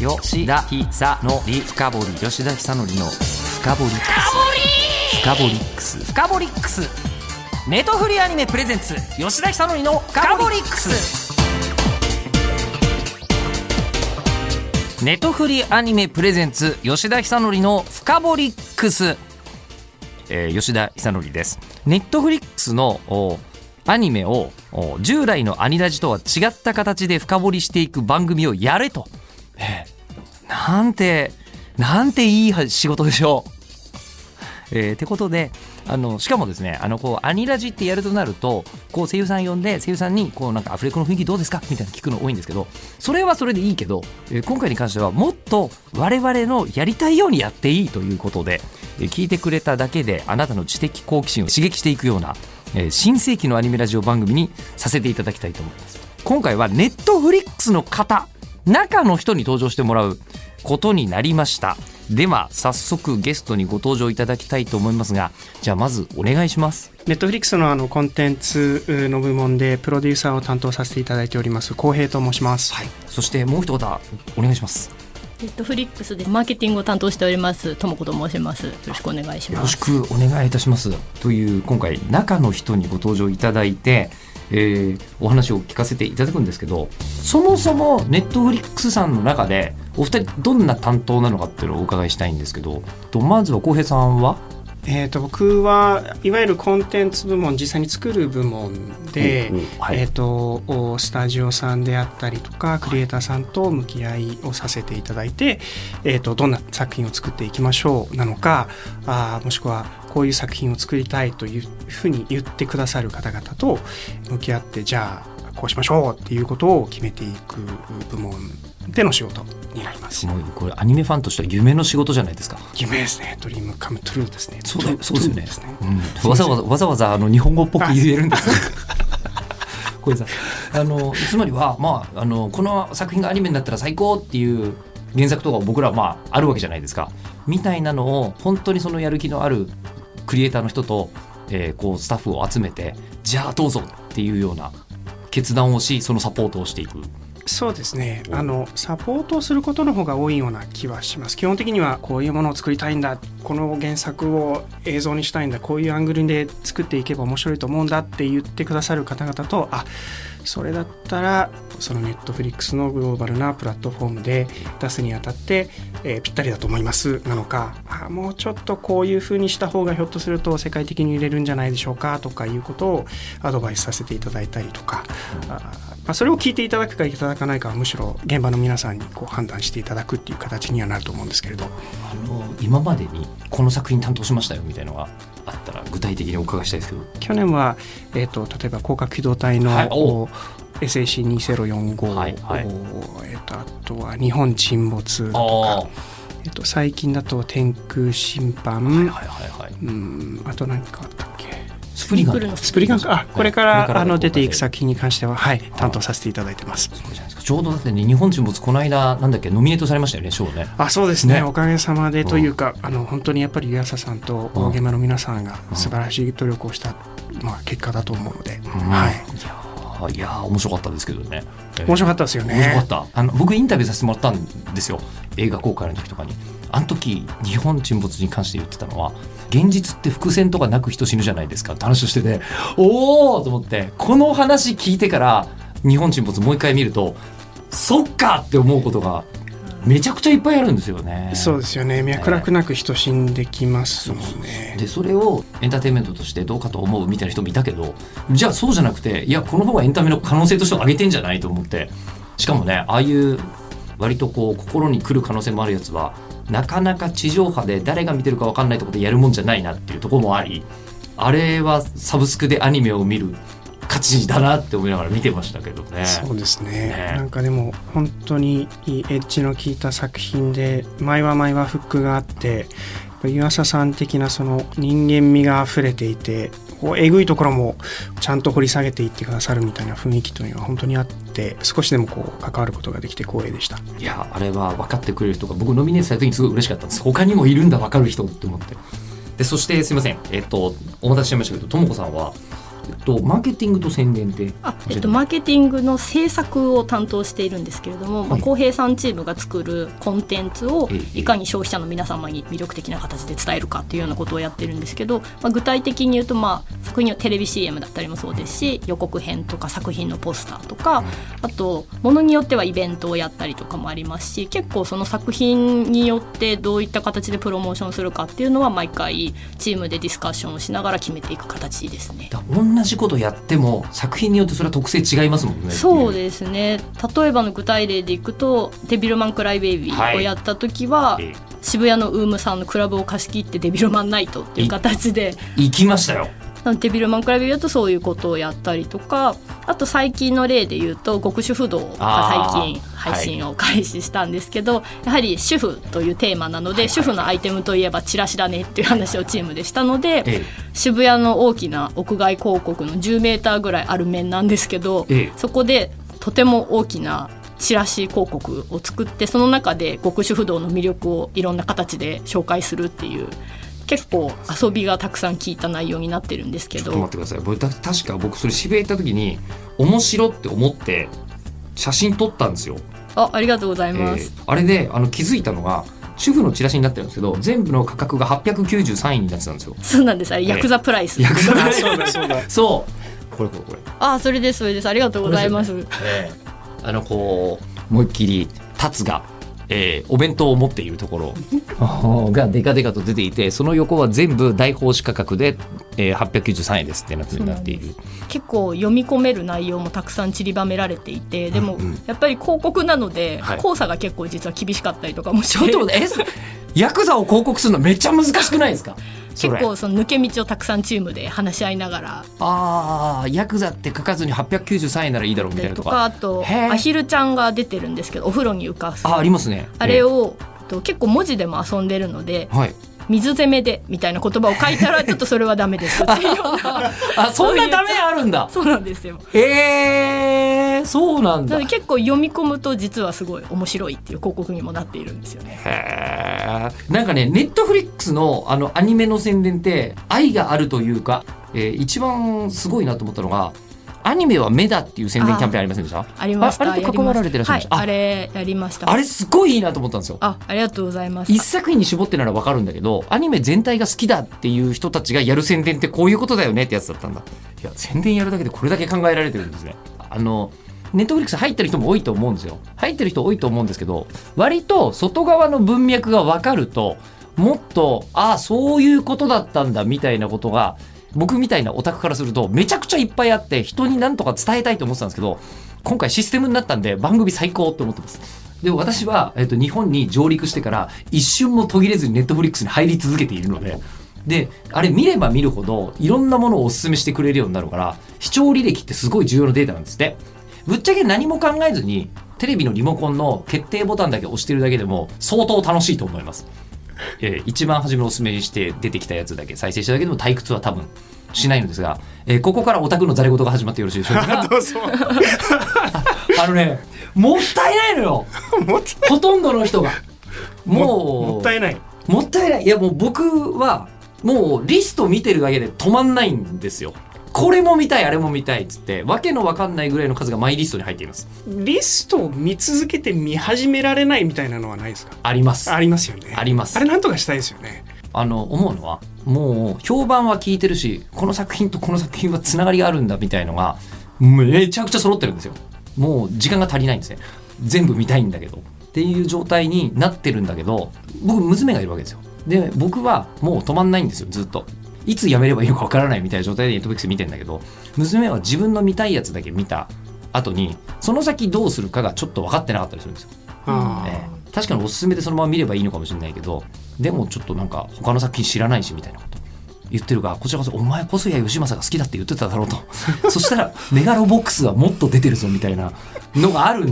吉田久典深堀吉田久典の深堀深堀。ックス。深堀ックス。ネトフリアニメプレゼンツ吉田久典の深堀ックス。ネトフリアニメプレゼンツ吉田久典の深掘リックス、えー、吉田久典です。ネットフリックスのアニメを従来のアニラジとは違った形で深掘りしていく番組をやれと、え、なんてなんていい仕事でしょう。えー、ってことであのしかもですねあのこうアニラジってやるとなるとこう声優さん呼んで声優さんにこうなんかアフレコの雰囲気どうですか？みたいな聞くの多いんですけどそれはそれでいいけど、えー、今回に関してはもっと我々のやりたいようにやっていいということで、えー、聞いてくれただけであなたの知的好奇心を刺激していくような、えー、新世紀のアニメラジオ番組にさせていただきたいと思います今回はネットフリックスの方中の人に登場してもらうことになりました。では早速ゲストにご登場いただきたいと思いますがじゃあまずお願いします。ネットフリックスのあのコンテンツの部門でプロデューサーを担当させていただいております浩平と申します、はい、そしてもう一方お願いします。ネットフリックスでマーケティングを担当しておりますともこと申します。よろしくお願いします。よろしくお願いいたします。という今回中の人にご登場いただいてえー、お話を聞かせていただくんですけどそもそもネットフリックスさんの中でお二人どんな担当なのかっていうのをお伺いしたいんですけどとまずは浩平さんはえーと、僕はいわゆるコンテンツ部門実際に作る部門で、はい、えーと、スタジオさんであったりとかクリエイターさんと向き合いをさせていただいて、えーと、どんな作品を作っていきましょうなのかあもしくはこういう作品を作りたいというふうに言ってくださる方々と向き合ってじゃあこうしましょうっていうことを決めていく部門での仕事になります。すこれアニメファンとしては夢の仕事じゃないですか。夢ですね。ドリームカムトゥルーですね。そうそうですね。うん、わざわざわざわざあの日本語っぽく言えるんです、ね。これさあのつまりはまああのこの作品がアニメになったら最高っていう原作とか僕らはまああるわけじゃないですか。みたいなのを本当にそのやる気のあるクリエイターの人と、えー、こうスタッフを集めてじゃあどうぞっていうような決断をしそのサポートをしていく。そうですね。あのサポートをすることの方が多いような気はします。基本的にはこういうものを作りたいんだ。この原作を映像にしたいんだ。こういうアングルで作っていけば面白いと思うんだって言ってくださる方々とあそれだったらそのネットフリックスのグローバルなプラットフォームで出すにあたって、えー、ぴったりだと思います。なのかあもうちょっとこういうふうにした方がひょっとすると世界的に売れるんじゃないでしょうかとかいうことをアドバイスさせていただいたりとか、あまあ、それを聞いていただくかいただかないかはむしろ現場の皆さんにこう判断していただくっていう形にはなると思うんですけれど。あの今までにこの作品担当しましたよみたいなのがあったら具体的にお伺いしたいですけど。去年は、えーと、例えば広角機動隊の、はい、SAC2045、はいはい、えーと、あとは日本沈没とか、えーと、最近だと天空審判、はいはいはいはい、うんあと何かあったっけ？スプリガンスプリガンあこれからあの出ていく作品に関してははい担当させていただいてます。ちょうどだってね日本沈没この間なんだっけノミネートされましたよね賞ね。あそうですね、ね、おかげさまでというか、うん、あの本当にやっぱり湯浅さんと現場の皆さんが素晴らしい努力をした、まあ結果だと思うので、うん、はい。いや面白かったですけどね。面白かったですよね。面白かった。あの僕インタビューさせてもらったんですよ。映画公開の時とかに。あの時日本沈没に関して言ってたのは現実って伏線とかなく人死ぬじゃないですかって話をしてておおと思ってこの話聞いてから日本沈没もう一回見るとそっかって思うことがめちゃくちゃいっぱいあるんですよね。そうですよね。脈絡なく人死んできますもんね。でそれをエンターテインメントとしてどうかと思うみたいな人もいたけど、じゃあそうじゃなくて、いやこの方がエンタメの可能性としては上げてんじゃないと思って、しかもねああいう割とこう心に来る可能性もあるやつはなかなか地上波で誰が見てるか分かんないところでやるもんじゃないなっていうところもあり、あれはサブスクでアニメを見る価値だなって思いながら見てましたけどね。そうですね。ねなんかでも本当にいいエッジの効いた作品で毎話毎話フックがあって湯浅さん的なその人間味が溢れていてこうえぐいところもちゃんと掘り下げていってくださるみたいな雰囲気というのは本当にあって少しでもこう関わることができて光栄でした。いやあれは分かってくれる人が僕ノミネートされた時にすごい嬉しかったんです。他にもいるんだ分かる人って思って。でそしてすいません。えっとお待たせしましたけどともこさんはと、マーケティングと宣伝ってあえっと、マーケティングの制作を担当しているんですけれども、まあ、はい浩平さんチームが作るコンテンツをええ。いかに消費者の皆様に魅力的な形で伝えるかっていうようなことをやってるんですけど、まあ、具体的に言うと、まあ、作品をテレビ CM だったりもそうですし予告編とか作品のポスターとかあとものによってはイベントをやったりとかもありますし結構その作品によってどういった形でプロモーションするかっていうのは毎回チームでディスカッションをしながら決めていく形ですね。だ同じことやっても作品によってそれは特性違いますもんねそうですね。例えばの具体例でいくと「デビルマン・クライ・ベイビー」をやった時は、え渋谷のウームさんのクラブを貸し切ってデビルマンナイトっていう形で。行きましたよデビルマン・クラビーだとそういうことをやったりとかあと最近の例で言うと極主婦道が最近配信を開始したんですけど、やはり主婦というテーマなので、主婦のアイテムといえばチラシだねっていう話をチームでしたので、え渋谷の大きな屋外広告の10メーターぐらいある面なんですけど、ええ。そこでとても大きなチラシ広告を作ってその中で極主不動の魅力をいろんな形で紹介するっていう結構遊びがたくさん効いた内容になってるんですけちょっと待どってください。僕た確か僕それ渋谷行った時に面白って思って写真撮ったんですよ、あありがとうございえます、ーあれであの気づいたのが主婦のチラシになってるんですけど全部の価格が893円になってたんですよ。そうなんです。あれヤクザプライス、ヤクザプライス。そうだそうだそうこれこれこれ。あそれですそれです。ありがとうございます。ええあのこう思いっきりタツが、えーお弁当を持っているところ。がデカデカと出ていてその横は全部大奉仕価格で、えー、893円ですってなっている。結構読み込める内容もたくさん散りばめられていてでもうん。うんやっぱり広告なのではい。交差が結構実は厳しかったりとかもしてちょっヤクザを広告するのめっちゃ難しくないですか？結構その抜け道をたくさんチームで話し合いながら。ああヤクザって書かずに893円ならいいだろうみたいなとか。あとアヒルちゃんが出てるんですけどお風呂に浮かす。あありますね。あれをと結構文字でも遊んでるのでえーはい。水攻めでみたいな言葉を書いたらちょっとそれはダメですっていうような。あそんなダメあるんだ。そうなんですよ。えー、そうなんだ。結構読み込むと実はすごい面白いっていう広告にもなっているんですよね。へーなんかねネットフリックスのあのアニメの宣伝って愛があるというか、えー一番すごいなと思ったのがアニメは目だっていう宣伝キャンペーンありませんでした？ありました。ああれと関わられてらっしゃいました。はい、あれやりました。あれすごいいいなと思ったんですよ。あありがとうございます。一作品に絞ってならわかるんだけどアニメ全体が好きだっていう人たちがやる宣伝ってこういうことだよねってやつだったんだ。いや宣伝やるだけでこれだけ考えられてるんですね。あのネットフリックス入ってる人も多いと思うんですよ。入ってる人多いと思うんですけど割と外側の文脈がわかるともっとああそういうことだったんだみたいなことが僕みたいなオタクからするとめちゃくちゃいっぱいあって人に何とか伝えたいと思ってたんですけど今回システムになったんで番組最高って思ってます。で私は、えっと、日本に上陸してから一瞬も途切れずにネットフリックスに入り続けているのでであれ見れば見るほどいろんなものをおすすめしてくれるようになるから視聴履歴ってすごい重要なデータなんですって。ぶっちゃけ何も考えずにテレビのリモコンの決定ボタンだけ押してるだけでも相当楽しいと思います。えー一番初めおすすめにして出てきたやつだけ再生しただけでも退屈は多分しないのですが、えーここからオタクのざれ言が始まってよろしいでしょうか？どうぞ。あのねもったいないのよ。ほとんどの人が。もうもったいない。もったいない。いやもう僕はもうリスト見てるだけで止まんないんですよこれも見たいあれも見たいっつってわけのわかんないぐらいの数がマイリストに入っています。リストを見続けて見始められないみたいなのはないですか？あります。ありますよね。あります。あれなんとかしたいですよね。あの思うのはもう評判は聞いてるしこの作品とこの作品はつながりがあるんだみたいのがめちゃくちゃ揃ってるんですよ。もう時間が足りないんですね。全部見たいんだけど。っていう状態になってるんだけど僕娘がいるわけですよ。で僕はもう止まんないんですよずっといつやめればいいのかわからないみたいな状態でネットフリックス見てんだけど娘は自分の見たいやつだけ見た後にその先どうするかがちょっと分かってなかったりするんですよ。あええ。確かにおすすめでそのまま見ればいいのかもしれないけどでもちょっとなんか他の作品知らないしみたいなこと。言ってるがこちらこそ「お前細谷義正が好きだって言ってただろ」うと。そしたらメガロボックスはもっと出てるぞみたいなのがある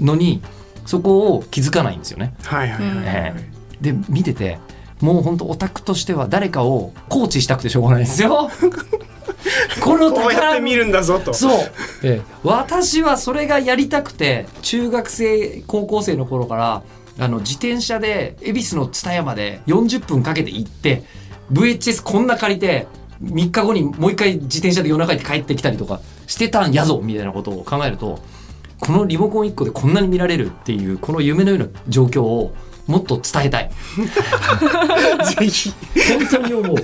のにそこを気づかないんですよね。あはいはいはいはい、ええ。で見ててもう本当オタクとしては誰かをコーチしたくてしょうがないですよ。このこうや宝って見るんだぞと。そう、ええ。私はそれがやりたくて中学生高校生の頃からあの自転車で恵比寿の蔦屋まで40分かけて行って VHS こんな借りて3日後にもう一回自転車で夜中行って帰ってきたりとかしてたんやぞみたいなことを考えるとこのリモコン1個でこんなに見られるっていうこの夢のような状況をもっと伝えたい。ぜひ。本当に思う。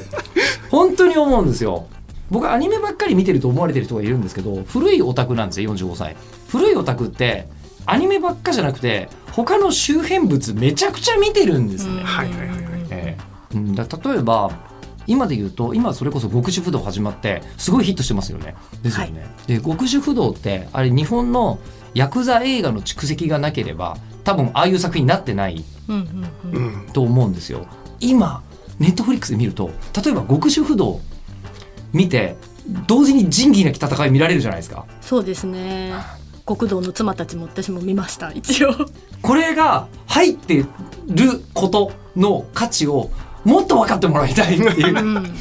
本当に思うんですよ。僕アニメばっかり見てると思われてる人がいるんですけど古いオタクなんですよ45歳。古いオタクってアニメばっかじゃなくて他の周辺物めちゃくちゃ見てるんですね、はいはいはいはい。ええ。うん、だ例えば今で言うと今それこそ極主不動始まってすごいヒットしてますよね。ですよね、で極主不動ってあれ日本のヤクザ映画の蓄積がなければ多分ああいう作品になってないと思うんですよ。今ネットフリックスで見ると例えば極主不動見て同時に仁義なき戦い見られるじゃないですか。そうですね。極道の妻たちも私も見ました一応。これが入ってることの価値をもっと分かってもらいたいっていう。うん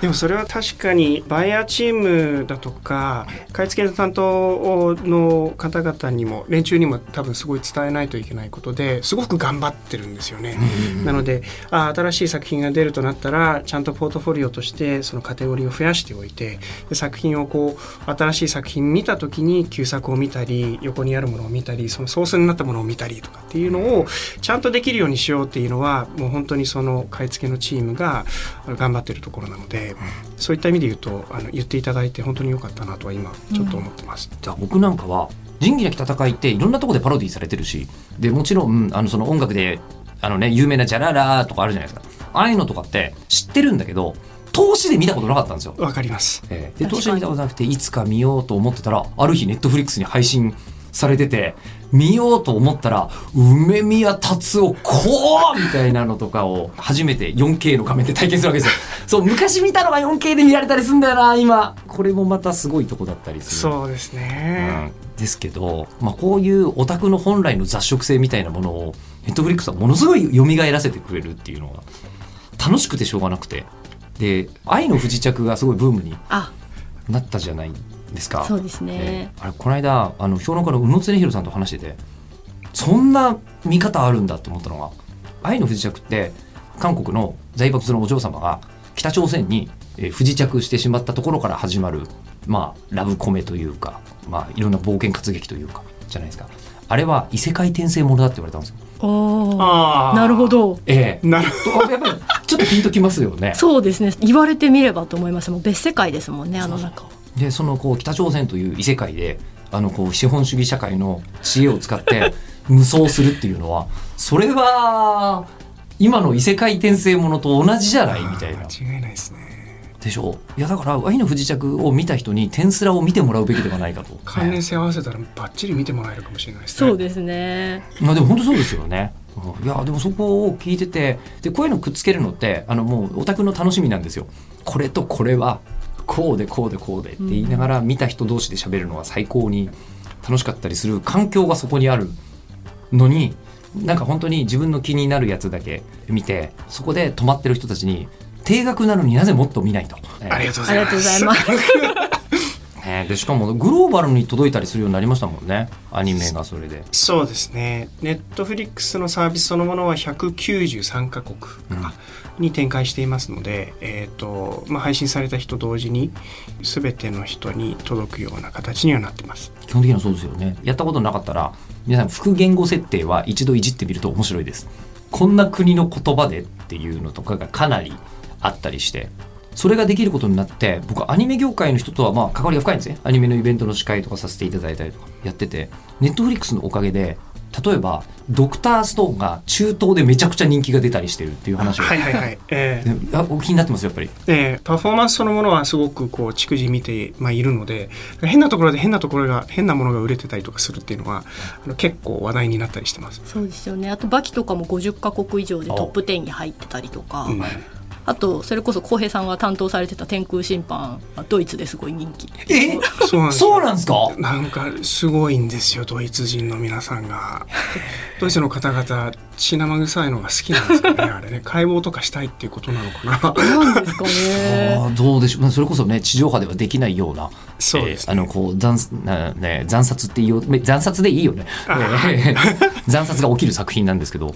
でもそれは確かにバイヤーチームだとか買い付けの担当の方々にも連中にも多分すごい伝えないといけないことですごく頑張ってるんですよね。なのであ新しい作品が出るとなったらちゃんとポートフォリオとしてそのカテゴリーを増やしておいてで作品をこう新しい作品見た時に旧作を見たり横にあるものを見たりそのソースになったものを見たりとかっていうのをちゃんとできるようにしようっていうのはもう本当にその買い付けのチームが頑張ってるところなのでそういった意味で言うとあの言っていただいて本当に良かったなとは今ちょっと思ってます。じゃあ僕なんかは仁義なき戦いっていろんなところでパロディされてるしでもちろんあのその音楽であの、ね、有名な「ジャララ」とかあるじゃないですかああいうのとかって知ってるんだけど投資で見たことなかったんですよ。わかります。ええで投資で見たことなくていつか見ようと思ってたらある日ネットフリックスに配信されてて見ようと思ったら梅宮達夫こうみたいなのとかを初めて 4K の画面で体験するわけですよ。そう昔見たのが 4K で見られたりするんだよな今これもまたすごいとこだったりする。そうですね。うんですけど、まあ、こういうオタクの本来の雑食性みたいなものをネットフリックスはものすごい蘇らせてくれるっていうのが楽しくてしょうがなくてで愛の不時着がすごいブームにあなったじゃないですか？そうですね、えーあれこの間あの評論家の宇野恒弘さんと話しててそんな見方あるんだって思ったのが「愛の不時着」って韓国の在爆するお嬢様が北朝鮮に、えー不時着してしまったところから始まる、まあ、ラブコメというか、まあ、いろんな冒険活劇というかじゃないですか。あれは異世界転生ものだって言われたんですよ。ああなるほ。ど。ええ。なるほとやっぱりちょっとピンときますよね。そうですね。言われてみればと思いましたもう別世界ですもんねあの中でそのこう北朝鮮という異世界であのこう資本主義社会の知恵を使って 無双するっていうのはそれは今の異世界転生ものと同じじゃない？みたいな間違いないですね。でしょ？いやだから「愛の不時着」を見た人に「天スラ」を見てもらうべきではないかと。関連性合わせたらバッチリ見てもらえるかもしれないですね。そうですねまあでも本当そうですよね。うんいやでもそこを聞いててでこういうのくっつけるのってあのもうオタクの楽しみなんですよ。これとこれはこうでこうでこうでって言いながら見た人同士で喋るのが最高に楽しかったりする環境がそこにあるのになんか本当に自分の気になるやつだけ見てそこで止まってる人たちに定額なのになぜもっと見ないと。ありがとうございます。ねでしかもグローバルに届いたりするようになりましたもんねアニメがそれで。そうですね。ネットフリックスのサービスそのものは193カ国に展開していますので、えっ、と、まあ、配信された日と同時に全ての人に届くような形にはなってます。基本的にはそうですよねやったことなかったら皆さん副言語設定は一度いじってみると面白いですこんな国の言葉でっていうのとかがかなりあったりしてそれができることになって僕アニメ業界の人とはまあ関わりが深いんですね。アニメのイベントの司会とかさせていただいたりとかやってて。ネットフリックスのおかげで例えばドクターストーンが中東でめちゃくちゃ人気が出たりしてるっていう話を、はいはいはい。えーお気になってますやっぱり。えーパフォーマンスそのものはすごくこう逐次見て、まあ、いるので変なところで変なところが変なものが売れてたりとかするっていうのはあの結構話題になったりしてます。そうですよね。あとバキとかも50カ国以上でトップ10に入ってたりとか、うんあとそれこそ浩平さんが担当されてた天空審判はドイツですごい人気。え？そうなんですよそうなんですか？なんかすごいんですよドイツ人の皆さんが。ドイツの方々血生臭いのが好きなんですかね あれね。解剖とかしたいっていうことなのかな。なんですかね。どうでしょう。それこそね地上波ではできないようなそうですね。えーあのこう残なね惨殺っていう惨殺でいいよね、あえー。惨殺が起きる作品なんですけど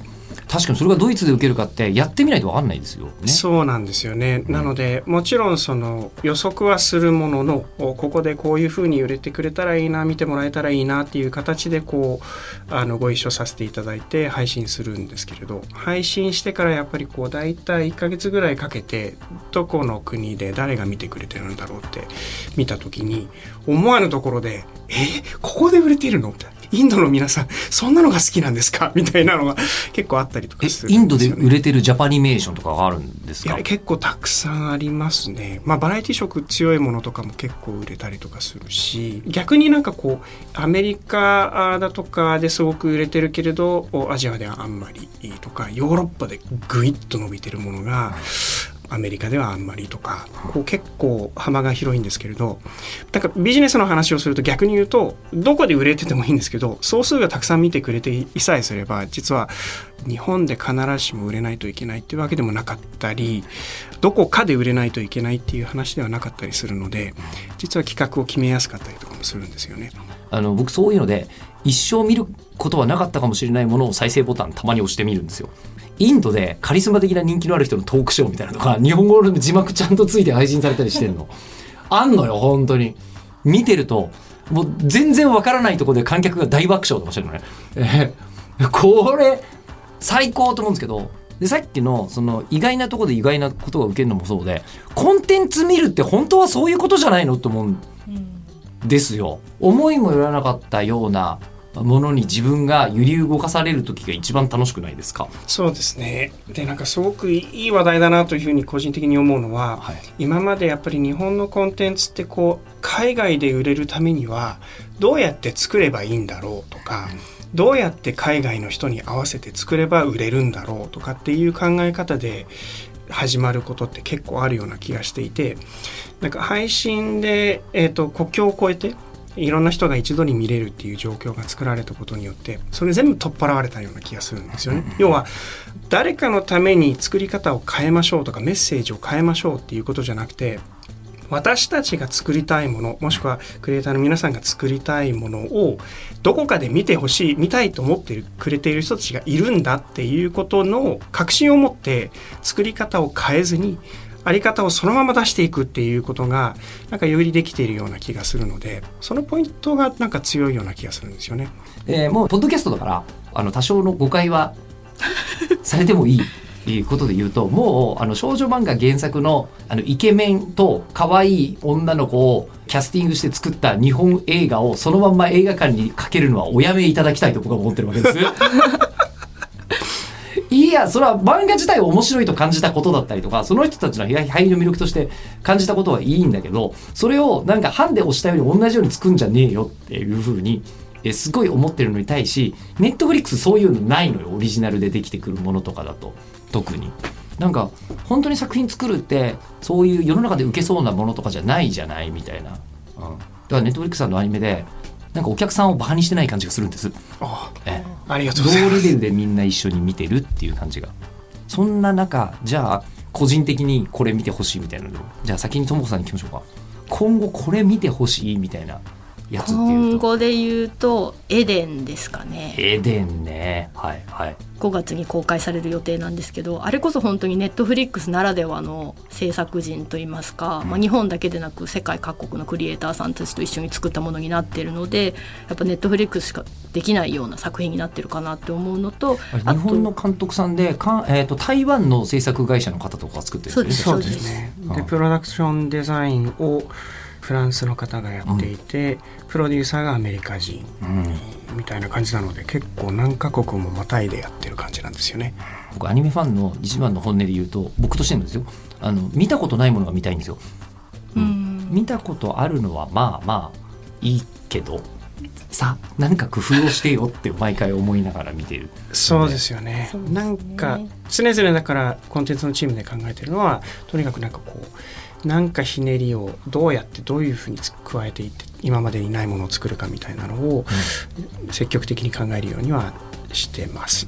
確かにそれがドイツで受けるかってやってみないと分かんないですよね。そうなんですよね。なのでもちろんその予測はするもののここでこういうふうに売れてくれたらいいな見てもらえたらいいなっていう形でこうあのご一緒させていただいて配信するんですけれど配信してからやっぱりこう大体1ヶ月ぐらいかけてどこの国で誰が見てくれてるんだろうって見た時に思わぬところで「え？ここで売れてるの?」みたいな。インドの皆さんそんなのが好きなんですか？みたいなのが結構あったりとかするインドで売れてるジャパニメーションとかがあるんですか？いや結構たくさんありますね、まあ、バラエティ色強いものとかも結構売れたりとかするし逆になんかこうアメリカだとかですごく売れてるけれどアジアではあんまりいいとかヨーロッパでグイッと伸びてるものがアメリカではあんまりとかこう結構幅が広いんですけれどだからビジネスの話をすると逆に言うとどこで売れててもいいんですけど総数がたくさん見てくれていさえすれば実は日本で必ずしも売れないといけないっていうわけでもなかったりどこかで売れないといけないっていう話ではなかったりするので実は企画を決めやすかったりとかもするんですよね。あの僕そういうので一生見ることはなかったかもしれないものを再生ボタンたまに押してみるんですよ。インドでカリスマ的な人気のある人のトークショーみたいなとか 日本語の字幕ちゃんとついて配信されたりしてるの。あんのよ本当に。見てるともう全然わからないところで観客が大爆笑とかしてるのね、えー、これ最高と思うんですけどでさっきのその意外なところで意外なことが受けるのもそうでコンテンツ見るって本当はそういうことじゃないのと思うんですよ。思いもよらなかったようなものに自分が揺り動かされる時が一番楽しくないですか？そうですね。でなんかすごくいい話題だなというふうに個人的に思うのは、はい、今までやっぱり日本のコンテンツってこう海外で売れるためにはどうやって作ればいいんだろうとか、うん、どうやって海外の人に合わせて作れば売れるんだろうとかっていう考え方で始まることって結構あるような気がしていてなんか配信で、えーと国境を越えていろんな人が一度に見れるっていう状況が作られたことによってそれ全部取っ払われたような気がするんですよね。要は誰かのために作り方を変えましょうとかメッセージを変えましょうっていうことじゃなくて私たちが作りたいものもしくはクリエイターの皆さんが作りたいものをどこかで見てほしい見たいと思ってくれている人たちがいるんだっていうことの確信を持って作り方を変えずにあり方をそのまま出していくっていうことがなんかよりできているような気がするのでそのポイントがなんか強いような気がするんですよね。えー、もうポッドキャストだからあの多少の誤解は されてもいい。ということで言うともうあの少女漫画原作のあのイケメンと可愛い女の子をキャスティングして作った日本映画をそのまんま映画館にかけるのはおやめいただきたいと僕は思ってるわけです。いやそれは漫画自体を面白いと感じたことだったりとかその人たちの俳優の魅力として感じたことはいいんだけどそれをなんかハンデ押したように同じように作んじゃねえよっていうふうにえすごい思ってるのに対しネットフリックスそういうのないのよオリジナルでできてくるものとかだと。特に。なんか本当に作品作るってそういう世の中で受けそうなものとかじゃないじゃないみたいな、うん、だからネットフリックスさんのアニメでなんかお客さんをバカにしてない感じがするんです。あありがとうございます。同レベルでみんな一緒に見てるっていう感じが。そんな中、じゃあ個人的にこれ見てほしいみたいなのじゃあ先にともこさんに聞きましょうか。今後これ見てほしいみたいなやつっていう今後で言うとエデンですかね。エデンね。はいはい。5月に公開される予定なんですけどあれこそ本当にネットフリックスならではの制作人といいますか、うん、まあ、日本だけでなく世界各国のクリエイターさんたちと一緒に作ったものになっているのでやっぱネットフリックスしかできないような作品になってるかなって思うのと日本の監督さんでか、えーと、台湾の制作会社の方とか作ってるんですね。そうですねでプロダクションデザインをフランスの方がやっていて、うん、プロデューサーがアメリカ人、みたいな感じなので結構何カ国もまたいでやってる感じなんですよね。僕アニメファンの一番の本音で言うと僕としてのですよ。あの見たことないものが見たいんですよ。うん、見たことあるのはまあまあいいけどさ何か工夫をしてよって毎回思いながら見てる。そうですよね、ね、なんか常々だからコンテンツのチームで考えてるのはとにかくなんかこうなんかひねりをどうやってどういうふうに加えていって今までにないものを作るかみたいなのを積極的に考えるようにはしてます。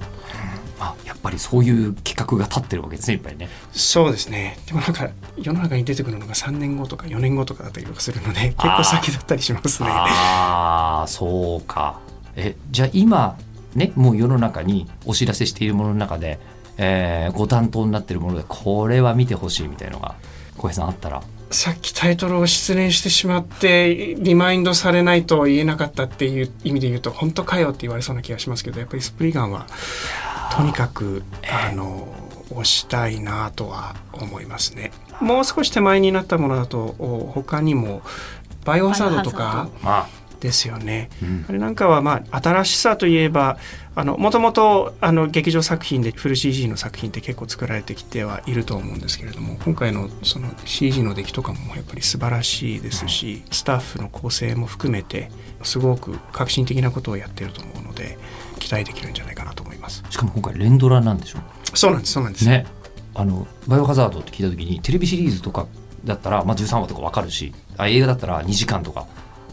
あやっぱりそういう企画が立ってるわけですねいっぱいね。そうですね。でもなんか世の中に出てくるのが3年後とか4年後とかだったりとかするので結構先だったりしますね。ああそうか。えじゃあ今ねもう世の中にお知らせしているものの中で、えーご担当になってるものでこれは見てほしいみたいのが小平さんあったら。さっきタイトルを失念してしまってリマインドされないと言えなかったっていう意味で言うと本当かよって言われそうな気がしますけどやっぱりスプリガンはとにかくあの推したいなとは思いますね。もう少し手前になったものだとお他にもバイオハザードとかまあ、ですよね。うんあれなんかはまあ新しさといえばあのもともとあの劇場作品でフル CG の作品って結構作られてきてはいると思うんですけれども今回のその CG の出来とかもやっぱり素晴らしいですしスタッフの構成も含めてすごく革新的なことをやってると思うので期待できるんじゃないかなと思います。しかも今回連ドラなんでしょそうなんですそうなんです。ねあのバイオハザードって聞いた時にテレビシリーズとかだったら、まあ、13話とか分かるしあ映画だったら2時間とか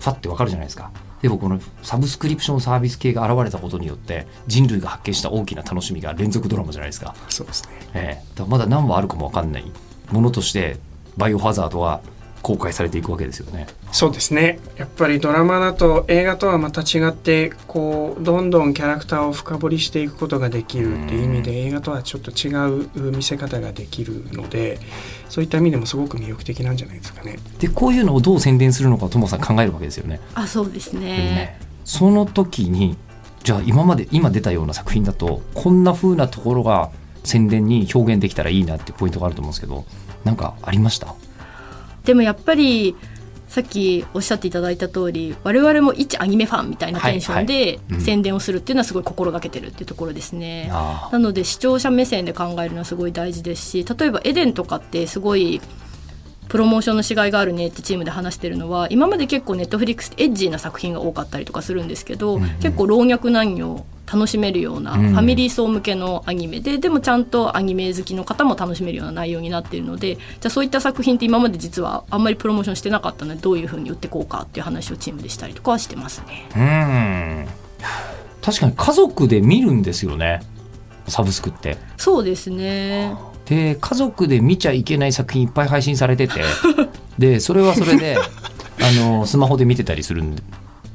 ファって分かるじゃないですか。でもこのサブスクリプションサービス系が現れたことによって人類が発見した大きな楽しみが連続ドラマじゃないですか,、そうですね。ええ。だからまだ何話あるかも分かんない。ものとしてバイオハザードは公開されていくわけですよね。そうですね。やっぱりドラマだと映画とはまた違ってこうどんどんキャラクターを深掘りしていくことができるっていう意味で映画とはちょっと違う見せ方ができるのでそういった意味でもすごく魅力的なんじゃないですかね。でこういうのをどう宣伝するのかともさん考えるわけですよね。あそうですね。ねその時にじゃあ今まで今出たような作品だとこんな風なところが宣伝に表現できたらいいなってポイントがあると思うんですけどなんかありました？でもやっぱりさっきおっしゃっていただいた通り我々も一アニメファンみたいなテンションはいでうん。宣伝をするっていうのはすごい心がけてるっていうところですね。あなので視聴者目線で考えるのはすごい大事ですし例えばエデンとかってすごいプロモーションのしがいがあるねってチームで話してるのは今まで結構ネットフリックスエッジーな作品が多かったりとかするんですけど、うんうん結構老若男女楽しめるようなフうん。ァミリー層向けのアニメで、でもちゃんとアニメ好きの方も楽しめるような内容になっているのでじゃあそういった作品って今まで実はあんまりプロモーションしてなかったのでどういうふうに売っていこうかっていう話をチームでしたりとかはしてますね。うん。確かに家族で見るんですよね。サブスクって。そうですねで家族で見ちゃいけない作品いっぱい配信されてて。でそれはそれであのスマホで見てたりするん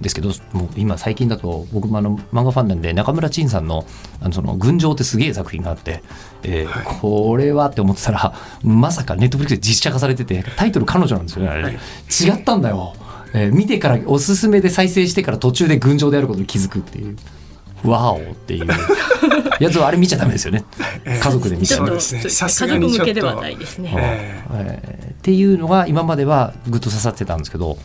ですけどもう今最近だと僕もあの漫画ファンなんで中村陳さんの「あのその群青」ってすげえ作品があって、えーこれはって思ってたらまさかネットフリックスで実写化されててタイトル彼女なんですよねあれ、はい。違ったんだよ、えー見てからおすすめで再生してから途中で群青であることに気づくっていう。わおっていう。やつはあれ見ちゃダメですよね。家族で見ちゃちょっとそうですね。家族向けではないですね。ええ。ーっていうのが今まではぐっと刺さってたんですけど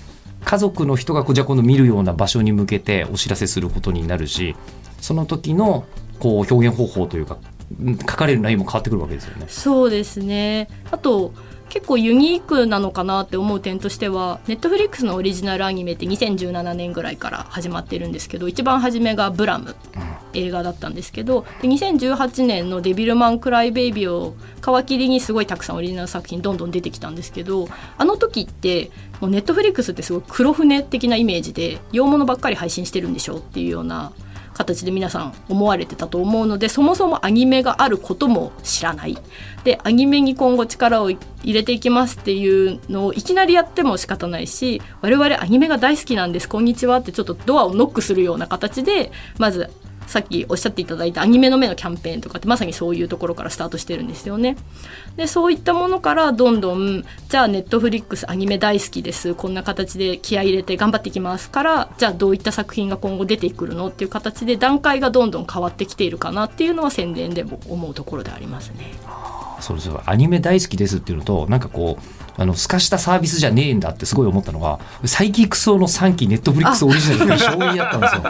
家族の人がじゃあ今度見るような場所に向けてお知らせすることになるしその時のこう表現方法というかうん書かれる内容も変わってくるわけですよね。そうですね。あと結構ユニークなのかなって思う点としてはネットフリックスのオリジナルアニメって2017年ぐらいから始まってるんですけど一番初めが「ブラム」映画だったんですけどで2018年の「デビルマン・クライ・ベイビー」を皮切りにすごいたくさんオリジナル作品どんどん出てきたんですけどあの時ってもうネットフリックスってすごい黒船的なイメージで洋物ばっかり配信してるんでしょっていうような形で皆さん思われてたと思うのでそもそもアニメがあることも知らない。でアニメに今後力を入れていきますっていうのをいきなりやっても仕方ないし我々アニメが大好きなんですこんにちはってちょっとドアをノックするような形でまずさっきおっしゃっていただいたアニメの目のキャンペーンとかってまさにそういうところからスタートしてるんですよね。でそういったものからどんどんじゃあネットフリックスアニメ大好きですこんな形で気合い入れて頑張っていきますからじゃあどういった作品が今後出てくるのっていう形で段階がどんどん変わってきているかなっていうのは宣伝でも思うところでありますね。そうそうアニメ大好きですっていうのとなんかこうあの透かしたサービスじゃねえんだってすごい思ったのがサイキクソの3期ネットフリックスオリジナルが衝撃だったんですよ。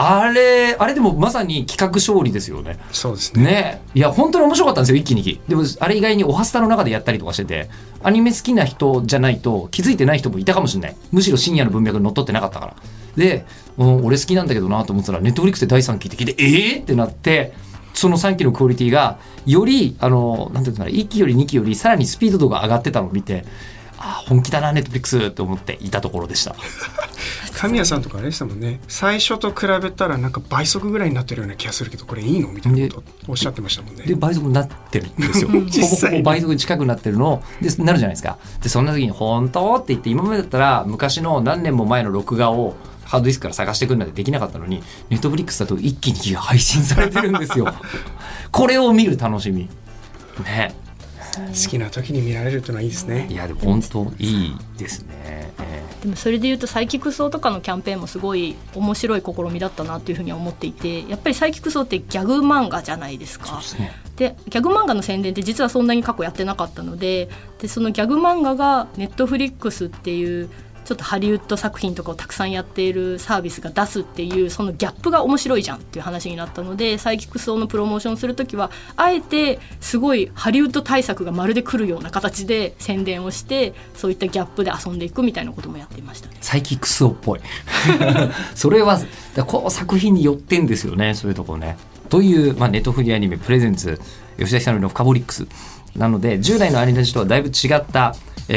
あれあれでもまさに企画勝利ですよね。ーそうですね。ねいや本当に面白かったんですよ一気に期でもあれ以外に「おはスタ」の中でやったりとかしててアニメ好きな人じゃないと気づいてない人もいたかもしれないむしろ深夜の文脈にのっとってなかったからで、うん、俺好きなんだけどなと思ってたらネットフリックスで第3期って聞いてえーってなってその3期のクオリティがよりあのなんていうんですかね1期より2期よりさらにスピード度が上がってたのを見てあ本気だなネットフリックスって思っていたところでした。神谷さんとかあれでしたもんね。最初と比べたらなんか倍速ぐらいになってるような気がするけどこれいいのみたいなことおっしゃってましたもんね。で倍速になってるんですよ。実際倍速に近くなってるの。をでなるじゃないですか。でそんな時に「本当?」って言って今までだったら昔の何年も前の録画をハードディスクから探してくるなんてできなかったのにネットフリックスだと一気に配信されてるんですよ。これを見る楽しみ。ね好きな時に見られるというのはいいですね。いやでも本当いいですね、えでもそれでいうとサイキックソーとかのキャンペーンもすごい面白い試みだったなっていうふうには思っていてやっぱりサイキックソーってギャグ漫画じゃないですか。ーそうですね。でギャグ漫画の宣伝って実はそんなに過去やってなかったのででそのギャグ漫画がネットフリックスっていうちょっとハリウッド作品とかをたくさんやっているサービスが出すっていうそのギャップが面白いじゃんっていう話になったのでサイキックスオのプロモーションする時はあえてすごいハリウッド対策がまるで来るような形で宣伝をしてそういったギャップで遊んでいくみたいなこともやっていました。ね。サイキックスオっぽい。それはこう作品によってんですよね。そういうとこね。という、まあ、ネットフリアニメプレゼンツ吉田久典の「フカボリックス」なので従来のアニメとはだいぶ違った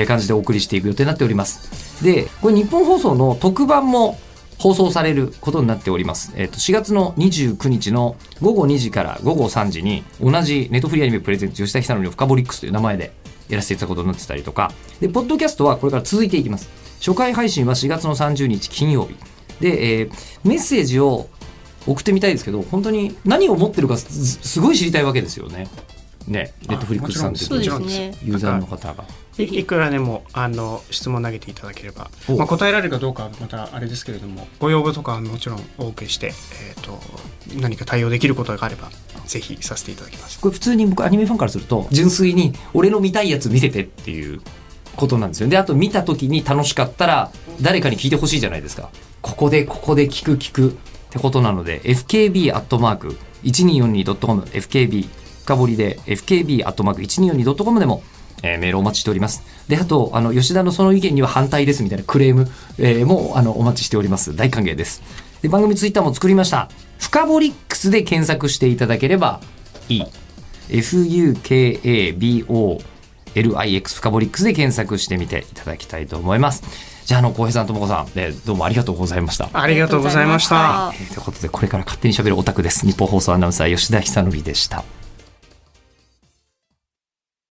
感じでお送りしていく予定になっておりますでこれ日本放送の特番も放送されることになっております。えっ、と、4月の29日の午後2時から午後3時に、同じネットフリーアニメプレゼンツ吉田久典のフカボリックスという名前でやらせていただくことになってたりとか、で、ポッドキャストはこれから続いていきます。初回配信は4月の30日金曜日。で、えーメッセージを送ってみたいですけど、本当に何を持ってるかすごい知りたいわけですよね。ね、ネットフリックスさんってそうユーザーの方が。いくらでもあの質問投げていただければ。お、まあ、答えられるかどうかはまたあれですけれどもご要望とかはもちろんお受けして、えー、と何か対応できることがあればぜひさせていただきます。これ普通に僕アニメファンからすると純粋に俺の見たいやつ見せてっていうことなんですよ。であと見た時に楽しかったら誰かに聞いてほしいじゃないですか。ここでここで聞く聞くってことなので fkb.1242.com fkb 深掘りで fkb.1242.com でもえーメールお待ちしております。で、あと、あの、吉田のその意見には反対ですみたいなクレーム、えーも、あの、お待ちしております。大歓迎です。で、番組ツイッターも作りました。フカボリックスで検索していただければいい。FUKABOLIX フカボリックスで検索してみていただきたいと思います。じゃあ、あの、浩平さんともこさん、えーどうもありがとうございました。ありがとうございました。といましたえーということで、これから勝手に喋るオタクです。日本放送アナウンサー吉田久典でした。